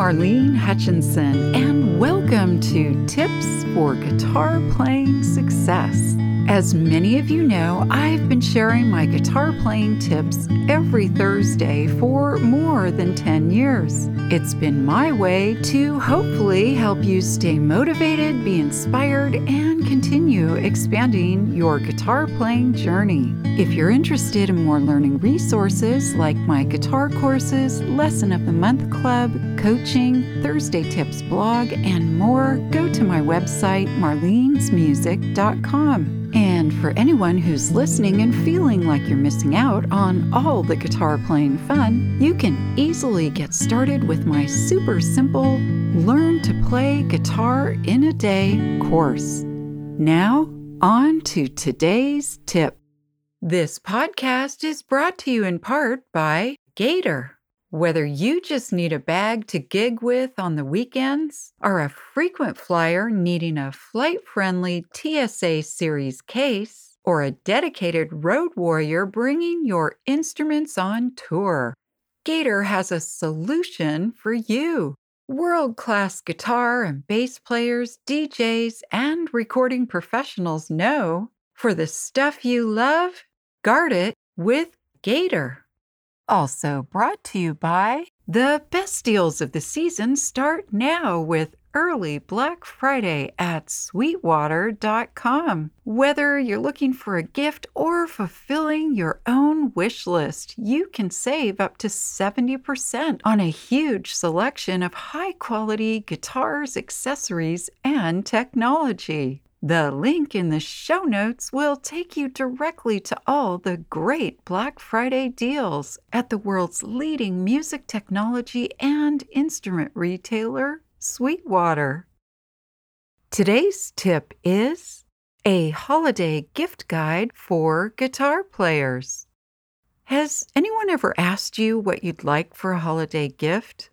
Marlene Hutchinson, and welcome to Tips for Guitar Playing Success. As many of you know, I've been sharing my guitar playing tips every Thursday for more than 10 years. It's been my way to hopefully help you stay motivated, be inspired, and continue expanding your guitar playing journey. If you're interested in more learning resources like my guitar courses, Lesson of the Month Club, coaching, Thursday Tips blog, and more, go to my website, marlenesmusic.com. And for anyone who's listening and feeling like you're missing out on all the guitar playing fun, you can easily get started with my super simple Learn to Play Guitar in a Day course. Now, on to today's tip. This podcast is brought to you in part by Gator. Whether you just need a bag to gig with on the weekends, are a frequent flyer needing a flight friendly TSA Series case, or a dedicated road warrior bringing your instruments on tour, Gator has a solution for you. World class guitar and bass players, DJs, and recording professionals know for the stuff you love, guard it with Gator. Also brought to you by the best deals of the season start now with early Black Friday at sweetwater.com. Whether you're looking for a gift or fulfilling your own wish list, you can save up to 70% on a huge selection of high quality guitars, accessories, and technology. The link in the show notes will take you directly to all the great Black Friday deals at the world's leading music technology and instrument retailer, Sweetwater. Today's tip is a holiday gift guide for guitar players. Has anyone ever asked you what you'd like for a holiday gift?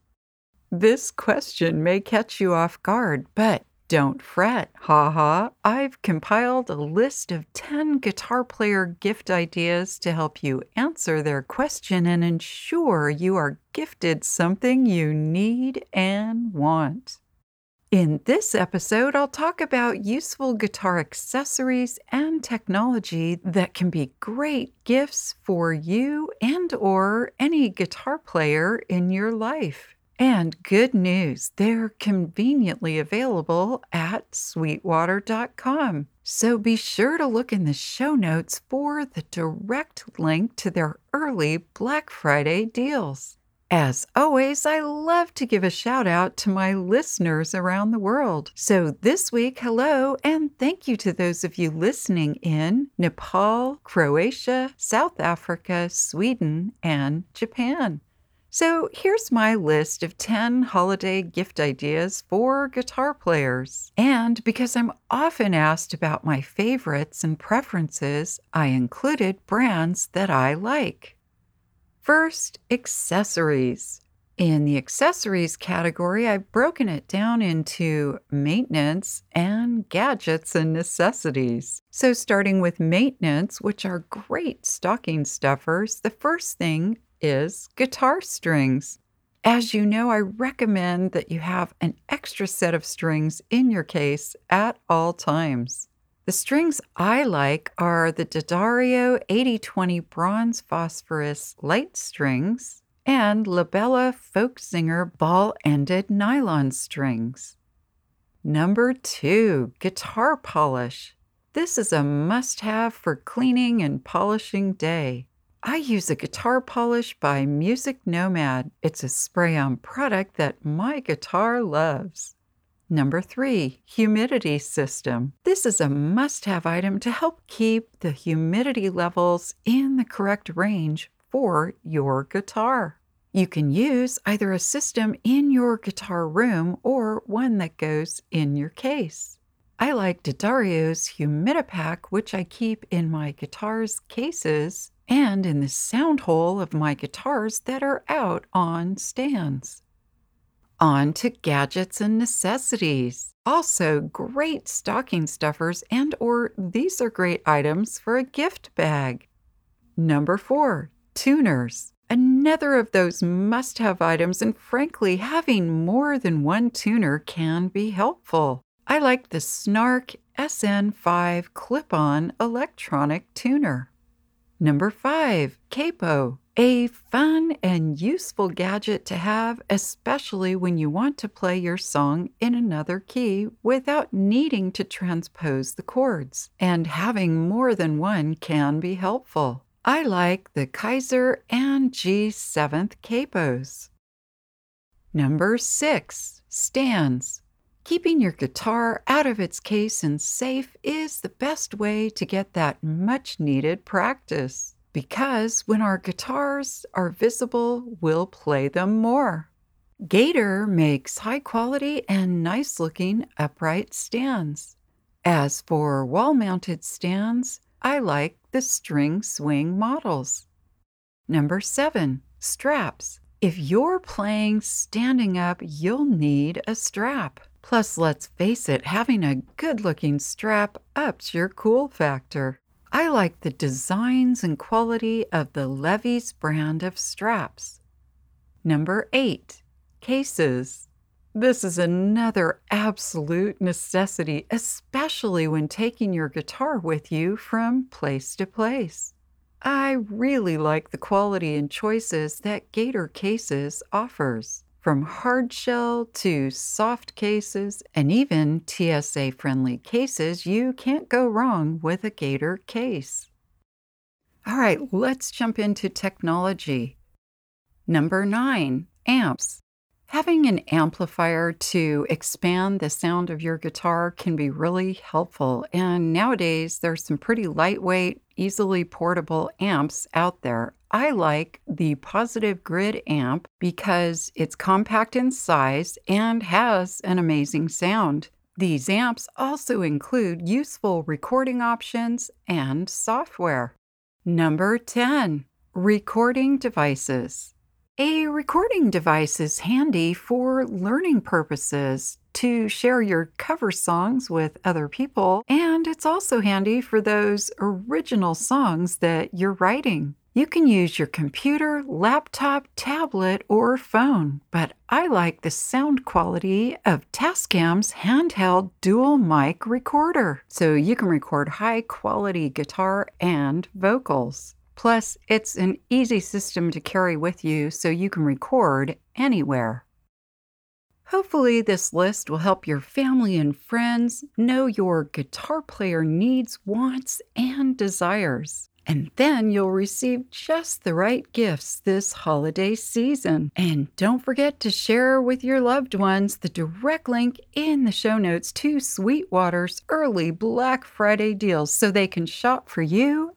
This question may catch you off guard, but don't fret, haha. I've compiled a list of 10 guitar player gift ideas to help you answer their question and ensure you are gifted something you need and want. In this episode, I'll talk about useful guitar accessories and technology that can be great gifts for you and or any guitar player in your life. And good news, they're conveniently available at sweetwater.com. So be sure to look in the show notes for the direct link to their early Black Friday deals. As always, I love to give a shout out to my listeners around the world. So this week, hello, and thank you to those of you listening in Nepal, Croatia, South Africa, Sweden, and Japan. So here's my list of 10 holiday gift ideas for guitar players. And because I'm often asked about my favorites and preferences, I included brands that I like. First, accessories. In the accessories category, I've broken it down into maintenance and gadgets and necessities. So, starting with maintenance, which are great stocking stuffers, the first thing is guitar strings. As you know, I recommend that you have an extra set of strings in your case at all times. The strings I like are the D'Addario 8020 bronze phosphorus light strings and La Bella Folk Folksinger ball ended nylon strings. Number two, guitar polish. This is a must have for cleaning and polishing day. I use a guitar polish by Music Nomad. It's a spray on product that my guitar loves. Number three, humidity system. This is a must have item to help keep the humidity levels in the correct range for your guitar. You can use either a system in your guitar room or one that goes in your case. I like D'Addario's Humidipak, which I keep in my guitar's cases and in the sound hole of my guitars that are out on stands. On to gadgets and necessities. Also, great stocking stuffers and or these are great items for a gift bag. Number 4, tuners. another of those must have items, and frankly, having more than one tuner can be helpful. I like the Snark SN5 clip on electronic tuner. Number 5, Capo. A fun and useful gadget to have, especially when you want to play your song in another key without needing to transpose the chords. And having more than one can be helpful. I like the Kyser and G7th capos. Number 6. Stands. Keeping your guitar out of its case and safe is the best way to get that much needed practice because when our guitars are visible, we'll play them more. Gator makes high quality and nice looking upright stands. As for wall mounted stands, I like the string swing models. Number seven, straps. If you're playing standing up, you'll need a strap. Plus, let's face it, having a good looking strap ups your cool factor. I like the designs and quality of the Levy's brand of straps. Number eight, cases. This is another absolute necessity, especially when taking your guitar with you from place to place. I really like the quality and choices that Gator Cases offers. From hard shell to soft cases and even TSA friendly cases, you can't go wrong with a Gator case. All right, let's jump into technology. Number nine, amps. Having an amplifier to expand the sound of your guitar can be really helpful. And nowadays, there's some pretty lightweight, easily portable amps out there. I like the Positive Grid amp because it's compact in size and has an amazing sound. These amps also include useful recording options and software. Number 10 Recording Devices. A recording device is handy for learning purposes to share your cover songs with other people, and it's also handy for those original songs that you're writing. You can use your computer, laptop, tablet, or phone, but I like the sound quality of Tascam's handheld dual mic recorder, so you can record high quality guitar and vocals. Plus, it's an easy system to carry with you so you can record anywhere. Hopefully, this list will help your family and friends know your guitar player needs, wants, and desires. And then you'll receive just the right gifts this holiday season. And don't forget to share with your loved ones the direct link in the show notes to Sweetwater's early Black Friday deals so they can shop for you